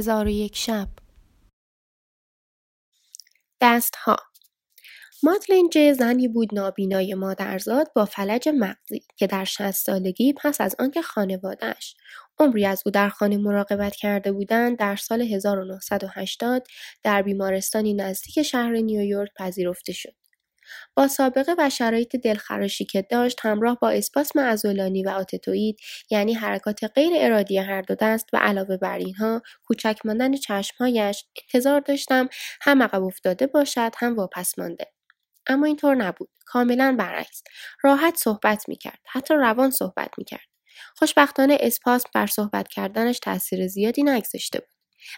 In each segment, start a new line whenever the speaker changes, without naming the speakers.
هزار و یک شب دستها مادلین جه زنی بود نابینای مادرزاد با فلج مغزی که در 60 سالگی پس از آنکه خانوادهش عمری از او در خانه مراقبت کرده بودند در سال 1980 در بیمارستانی نزدیک شهر نیویورک پذیرفته شد. با سابقه و شرایط دلخراشی که داشت همراه با اسپاسم عضلانی و آتتوئید یعنی حرکات غیر ارادی هر دو دست و علاوه بر اینها کوچک ماندن چشمهایش انتظار داشتم هم عقب افتاده باشد هم واپس مانده. اما اینطور نبود. کاملا برعکس. راحت صحبت می‌کرد. حتی روان صحبت می‌کرد. خوشبختانه اسپاسم بر صحبت کردنش تاثیر زیادی نگذاشته بود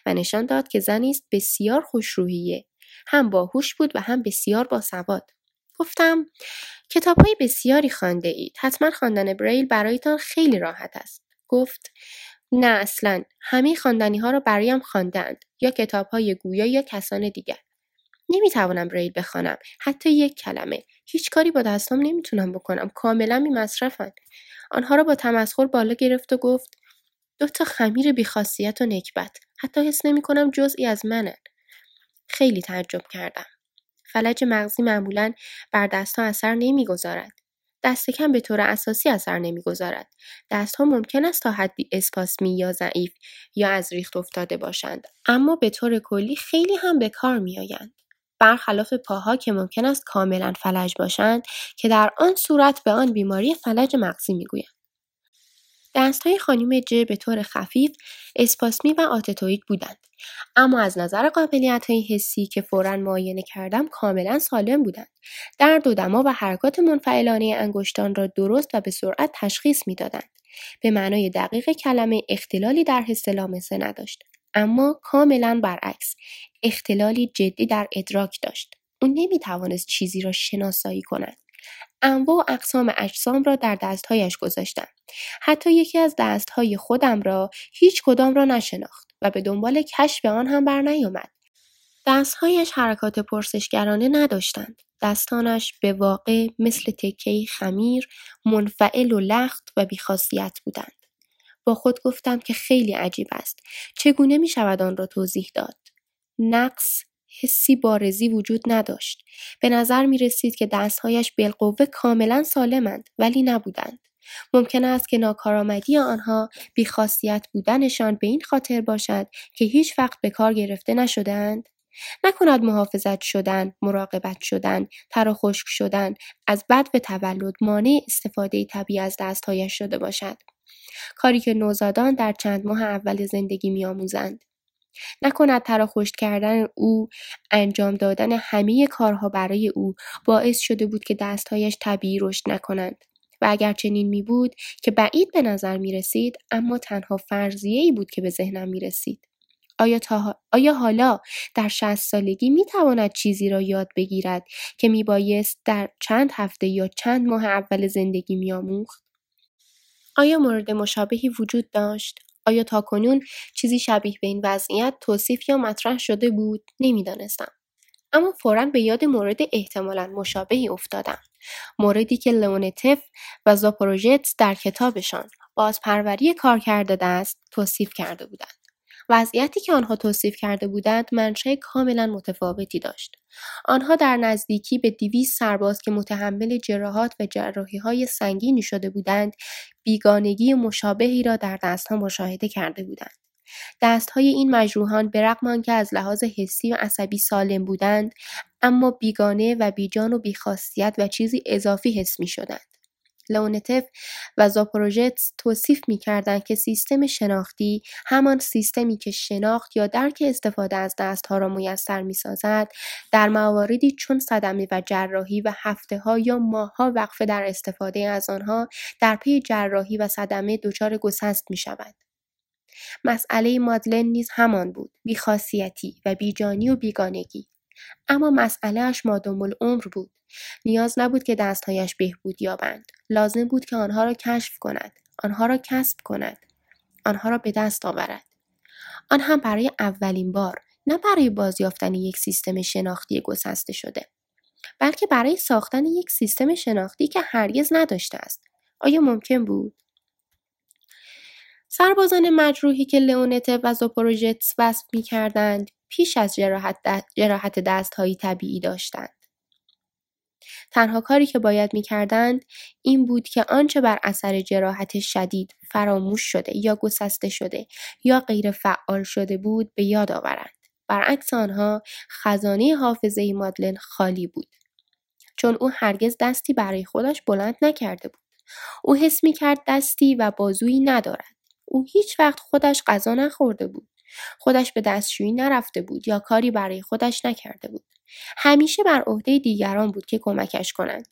و نشان داد که زنی است بسیار خوشروحیه. هم باهوش بود و هم بسیار باسواد. گفتم کتاب های بسیاری خانده اید. حتما خواندن بریل برایتان خیلی راحت است. گفت نه اصلا. همه خواندنی ها را برایم خواندند یا کتاب های گویا یا کسان دیگر. نمی‌توانم بریل بخوانم. حتی یک کلمه. هیچ کاری با دستام نمی‌تونم بکنم. کاملا بی مصرفن آنها را با تمسخر بالا گرفت و گفت دو تا خمیر بیخاصیت و نکبت. حتی حس نمی کنم جزئی از منن. خیلی تعجب کردم. فلج مغزی معمولا بر دستها اثر نمی‌گذارد. دست کم به طور اساسی اثر نمی‌گذارد. دستها ممکن است تا حدی اسپاسمی یا ضعیف یا از ریخت افتاده باشند اما به طور کلی خیلی هم به کار میآیند. برخلاف پاها که ممکن است کاملا فلج باشند که در آن صورت به آن بیماری فلج مغزی می‌گویند. دستهای خانم ج به طور خفیف اسپاسمی و آتتوید بودند. اما از نظر قابلیت های حسی که فورا معاینه کردم کاملا سالم بودند. درد و دما و حرکات منفعلانه انگشتان را درست و به سرعت تشخیص می‌دادند. به معنای دقیق کلمه اختلالی در حس لامسه نداشت. اما کاملا برعکس اختلالی جدی در ادراک داشت. او نمی‌توانست چیزی را شناسایی کند. انواع و اقسام اجسام را در دستهایش گذاشتم حتی یکی از دستهای خودم را هیچ کدام را نشناخت و به دنبال کشف آن هم بر نیامد دستهایش حرکات پرسشگرانه نداشتند دستانش به واقع مثل تکهی خمیر منفعل و لخت و بیخاصیت بودند با خود گفتم که خیلی عجیب است. چگونه می شود آن را توضیح داد؟ نقص حسی بارزی وجود نداشت. به نظر می رسید که دستهایش بالقوه کاملا سالمند ولی نبودند. ممکن است که ناکارآمدی آنها بیخاصیت بودنشان به این خاطر باشد که هیچ وقت به کار گرفته نشدند؟ نکند محافظت شدن، مراقبت شدن، تر خشک شدن از بد به تولد مانع استفاده طبیعی از دستهایش شده باشد. کاری که نوزادان در چند ماه اول زندگی میآموزند نکند ترا خشک کردن او انجام دادن همه کارها برای او باعث شده بود که دستهایش طبیعی رشد نکنند و اگر چنین می بود که بعید به نظر می رسید اما تنها فرضیه ای بود که به ذهنم می رسید. آیا, تا... آیا حالا در شهست سالگی می تواند چیزی را یاد بگیرد که می بایست در چند هفته یا چند ماه اول زندگی می آموخت؟ آیا مورد مشابهی وجود داشت؟ آیا تاکنون چیزی شبیه به این وضعیت توصیف یا مطرح شده بود؟ نمی‌دانستم. اما فورا به یاد مورد احتمالا مشابهی افتادم. موردی که لئونتف و زاپروژتس در کتابشان بازپروری کار کرده دست توصیف کرده بودند. وضعیتی که آنها توصیف کرده بودند منشأ کاملا متفاوتی داشت آنها در نزدیکی به دیویس سرباز که متحمل جراحات و جراحی های سنگینی شده بودند بیگانگی مشابهی را در دستها مشاهده کرده بودند دستهای این مجروحان به رغم آنکه از لحاظ حسی و عصبی سالم بودند اما بیگانه و بیجان و بیخاصیت و چیزی اضافی حس می شدند. لونتف و زاپروژتس توصیف می‌کردند که سیستم شناختی همان سیستمی که شناخت یا درک استفاده از دستها را میسر می‌سازد در مواردی چون صدمه و جراحی و هفته ها یا ماهها وقفه در استفاده از آنها در پی جراحی و صدمه دچار گسست می شود. مسئله مادلن نیز همان بود بیخاصیتی و بیجانی و بیگانگی. اما مسئلهاش مادام العمر بود. نیاز نبود که دستهایش بهبود یابند. لازم بود که آنها را کشف کند آنها را کسب کند آنها را به دست آورد. آن هم برای اولین بار نه برای بازیافتن یک سیستم شناختی گسسته شده بلکه برای ساختن یک سیستم شناختی که هرگز نداشته است. آیا ممکن بود؟ سربازان مجروحی که لئونت و زوپروژتس وصف می کردند پیش از جراحت, جراحت دستهایی طبیعی داشتند. تنها کاری که باید می کردند این بود که آنچه بر اثر جراحت شدید فراموش شده یا گسسته شده یا غیر فعال شده بود به یاد آورند. برعکس آنها خزانه حافظه مادلن خالی بود. چون او هرگز دستی برای خودش بلند نکرده بود. او حس می کرد دستی و بازویی ندارد. او هیچ وقت خودش غذا نخورده بود. خودش به دستشویی نرفته بود یا کاری برای خودش نکرده بود. همیشه بر عهده دیگران بود که کمکش کنند.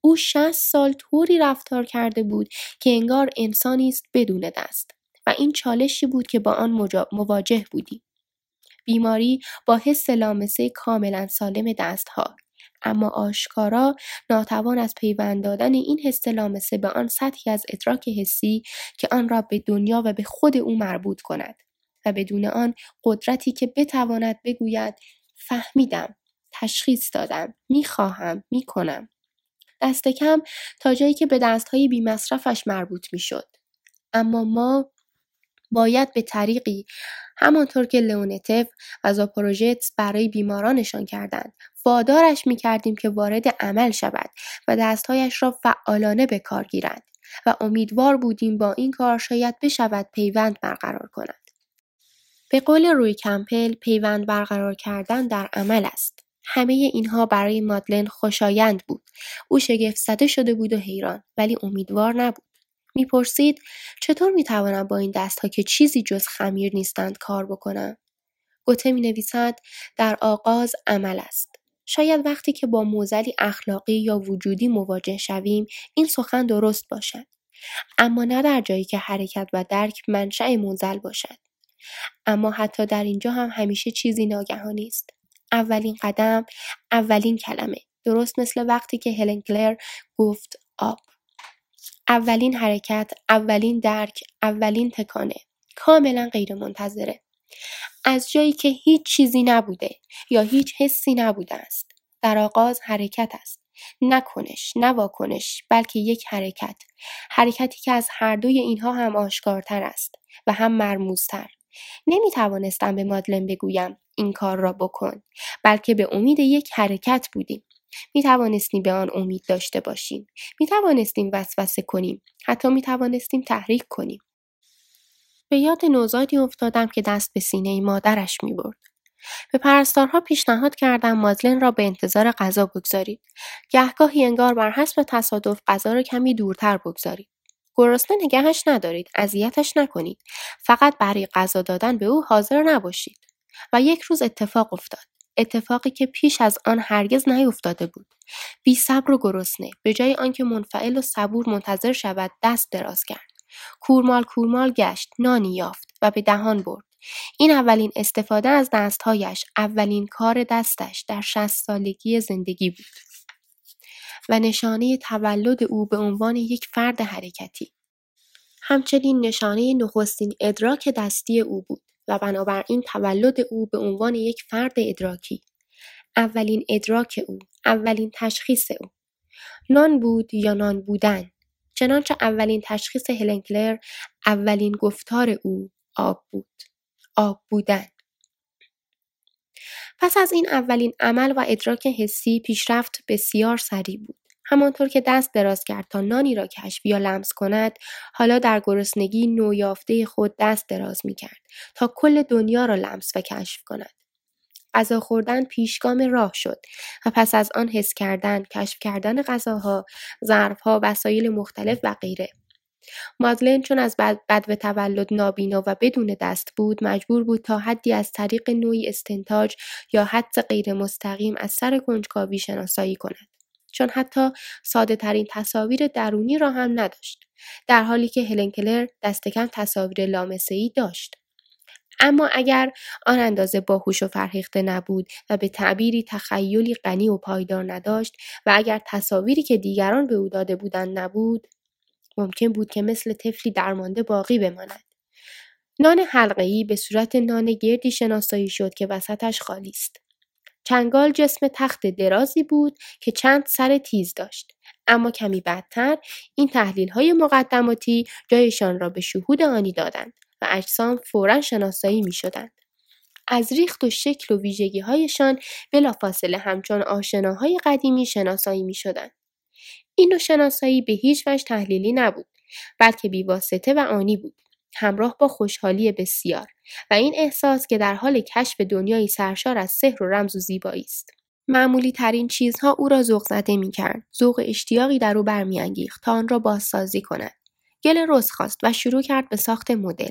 او شست سال طوری رفتار کرده بود که انگار انسانی است بدون دست و این چالشی بود که با آن مواجه بودی. بیماری با حس لامسه کاملا سالم دستها اما آشکارا ناتوان از پیوند دادن این حس لامسه به آن سطحی از ادراک حسی که آن را به دنیا و به خود او مربوط کند و بدون آن قدرتی که بتواند بگوید فهمیدم تشخیص دادم می‌خواهم می‌کنم. دست کم تا جایی که به دستهای بیمصرفش مربوط می‌شد. اما ما باید به طریقی همانطور که لئونتف و زاپروژتس برای بیمارانشان کردند وادارش می‌کردیم که وارد عمل شود و دستهایش را فعالانه به کار گیرد و امیدوار بودیم با این کار شاید بشود پیوند برقرار کند. به قول روی کمپل پیوند برقرار کردن در عمل است. همه اینها برای مادلن خوشایند بود. او شگفت زده شده بود و حیران ولی امیدوار نبود. می‌پرسید چطور می‌توانم با این دستها که چیزی جز خمیر نیستند کار بکنم؟ گوته می نویسد در آغاز عمل است. شاید وقتی که با موزلی اخلاقی یا وجودی مواجه شویم این سخن درست باشد. اما نه در جایی که حرکت و درک منشأ موزل باشد. اما حتی در اینجا هم همیشه چیزی ناگهانی است. اولین قدم اولین کلمه. درست مثل وقتی که هلن کلر گفت آب. اولین حرکت اولین درک اولین تکانه. کاملا غیر منتظره از جایی که هیچ چیزی نبوده یا هیچ حسی نبوده است. در آغاز حرکت است. نکنش نه واکنش بلکه یک حرکت. حرکتی که از هر دوی اینها هم آشکارتر است و هم مرموزتر. نمی توانستم به مادلن بگویم. این کار را بکن بلکه به امید یک حرکت بودیم می توانستیم به آن امید داشته باشیم می توانستیم وسوسه کنیم حتی می توانستیم تحریک کنیم به یاد نوزادی افتادم که دست به سینه مادرش می برد. به پرستارها پیشنهاد کردم مازلن را به انتظار غذا بگذارید. گهگاهی انگار بر حسب تصادف غذا را کمی دورتر بگذارید. گرسنه نگهش ندارید اذیتش نکنید فقط برای غذا دادن به او حاضر نباشید و یک روز اتفاق افتاد. اتفاقی که پیش از آن هرگز نیفتاده بود. بی صبر و گرسنه به جای آنکه منفعل و صبور منتظر شود دست دراز کرد. کورمال کورمال گشت نانی یافت و به دهان برد. این اولین استفاده از دستهایش اولین کار دستش در شست سالگی زندگی بود. و نشانه تولد او به عنوان یک فرد حرکتی. همچنین نشانه نخستین ادراک دستی او بود. و بنابراین تولد او به عنوان یک فرد ادراکی. اولین ادراک او اولین تشخیص او. نان بود یا نان بودن؟ چنانچه اولین تشخیص هلنکلر اولین گفتار او آب بود. آب بودن. پس از این اولین عمل و ادراک حسی پیشرفت بسیار سریع بود. همانطور که دست دراز کرد تا نانی را کشف یا لمس کند حالا در گرسنگی نویافته خود دست دراز می کرد تا کل دنیا را لمس و کشف کند. غذا خوردن پیشگام راه شد و پس از آن حس کردن کشف کردن غذاها ظرفها وسایل مختلف و غیره. مادلن چون از بد, بد به تولد نابینا و بدون دست بود مجبور بود تا حدی از طریق نوعی استنتاج یا حد غیر مستقیم از سر کنجکاوی شناسایی کند. چون حتی ساده ترین تصاویر درونی را هم نداشت در حالی که هلن کلر دست کم تصاویر لامسه ای داشت. اما اگر آن اندازه باهوش و فرهیخته نبود و به تعبیری تخیلی غنی و پایدار نداشت و اگر تصاویری که دیگران به او داده بودند نبود ممکن بود که مثل طفلی درمانده باقی بماند. نان حلقه‌ای به صورت نان گردی شناسایی شد که وسطش خالی است. چنگال جسم تخت درازی بود که چند سر تیز داشت اما کمی بدتر این تحلیل های مقدماتی جایشان را به شهود آنی دادند و اجسام فورا شناسایی می شدند. از ریخت و شکل و ویژگی هایشان بلافاصله همچون آشناهای قدیمی شناسایی می شدند. این نوع شناسایی به هیچ وجه تحلیلی نبود بلکه بیواسطه و آنی بود همراه با خوشحالی بسیار و این احساس که در حال کشف دنیایی سرشار از سحر و رمز و زیبایی است معمولی ترین چیزها او را ذوق زده می کرد. ذوق اشتیاقی در او برمیانگیخت تا آن را بازسازی کند. گل رز خواست و شروع کرد به ساخت مدل.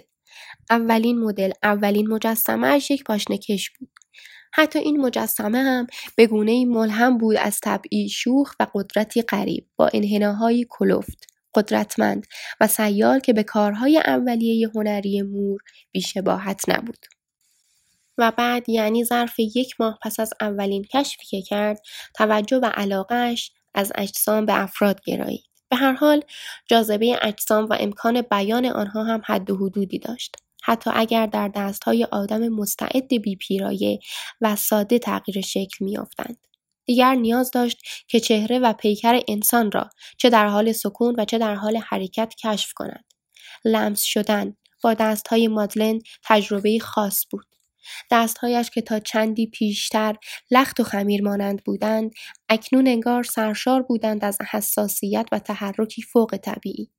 اولین مدل، اولین مجسمه اش یک پاشنکش بود. حتی این مجسمه هم به گونه ملهم بود از طبعی شوخ و قدرتی غریب با انحناهای کلفت. قدرتمند و سیال که به کارهای اولیه هنری مور بیشباهت نبود. و بعد یعنی ظرف یک ماه پس از اولین کشفی که کرد توجه و علاقهش از اجسام به افراد گرایید. به هر حال جاذبه اجسام و امکان بیان آنها هم حد و حدودی داشت. حتی اگر در دستهای آدم مستعد بی پیرایه و ساده تغییر شکل میافتند. دیگر نیاز داشت که چهره و پیکر انسان را چه در حال سکون و چه در حال حرکت کشف کند. لمس شدن با دستهای مادلن تجربه خاص بود. دستهایش که تا چندی پیشتر لخت و خمیر مانند بودند اکنون انگار سرشار بودند از حساسیت و تحرکی فوق طبیعی.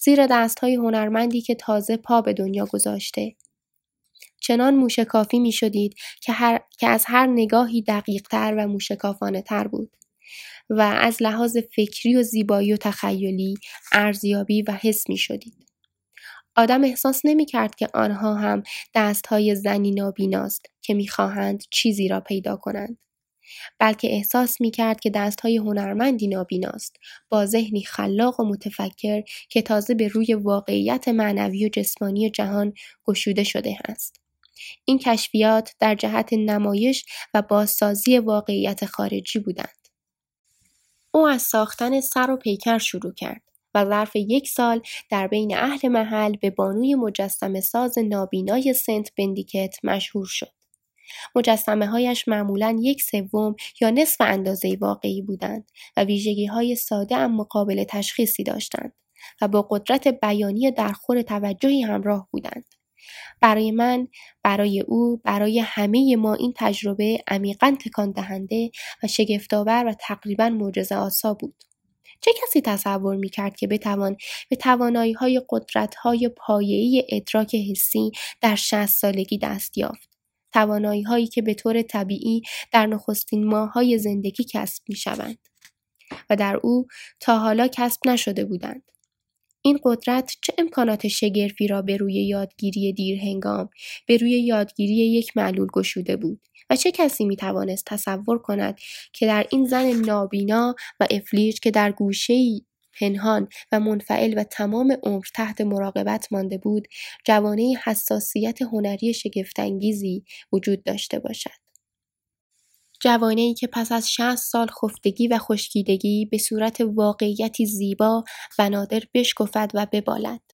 زیر دستهای هنرمندی که تازه پا به دنیا گذاشته چنان موشکافی می شدید که, هر... که از هر نگاهی دقیقتر و موشکافانه تر بود و از لحاظ فکری و زیبایی و تخیلی ارزیابی و حس می شدید. آدم احساس نمی کرد که آنها هم دستهای زنی نابیناست که می‌خواهند چیزی را پیدا کنند. بلکه احساس می کرد که دستهای هنرمندی نابیناست با ذهنی خلاق و متفکر که تازه به روی واقعیت معنوی و جسمانی جهان گشوده شده است. این کشفیات در جهت نمایش و بازسازی واقعیت خارجی بودند. او از ساختن سر و پیکر شروع کرد و ظرف یک سال در بین اهل محل به بانوی مجسم ساز نابینای سنت بندیکت مشهور شد. مجسمه هایش معمولا یک سوم یا نصف اندازه واقعی بودند و ویژگی های ساده اما قابل تشخیصی داشتند و با قدرت بیانی درخور توجهی همراه بودند. برای من، برای او، برای همه ما این تجربه عمیقا تکان دهنده و شگفتآور و تقریبا معجزه آسا بود. چه کسی تصور می کرد که بتوان به توانایی های قدرت های پایه‌ای ادراک حسی در 60 سالگی دست یافت؟ توانایی هایی که به طور طبیعی در نخستین ماه های زندگی کسب می شوند و در او تا حالا کسب نشده بودند. این قدرت چه امکانات شگرفی را به روی یادگیری دیرهنگام به روی یادگیری یک معلول گشوده بود و چه کسی می توانست تصور کند که در این زن نابینا و افلیج که در گوشه پنهان و منفعل و تمام عمر تحت مراقبت مانده بود جوانه حساسیت هنری شگفتانگیزی وجود داشته باشد؟ جوانه ای که پس از 60 سال خفتگی و خشکیدگی به صورت واقعیتی زیبا و نادر بشکفد و ببالد.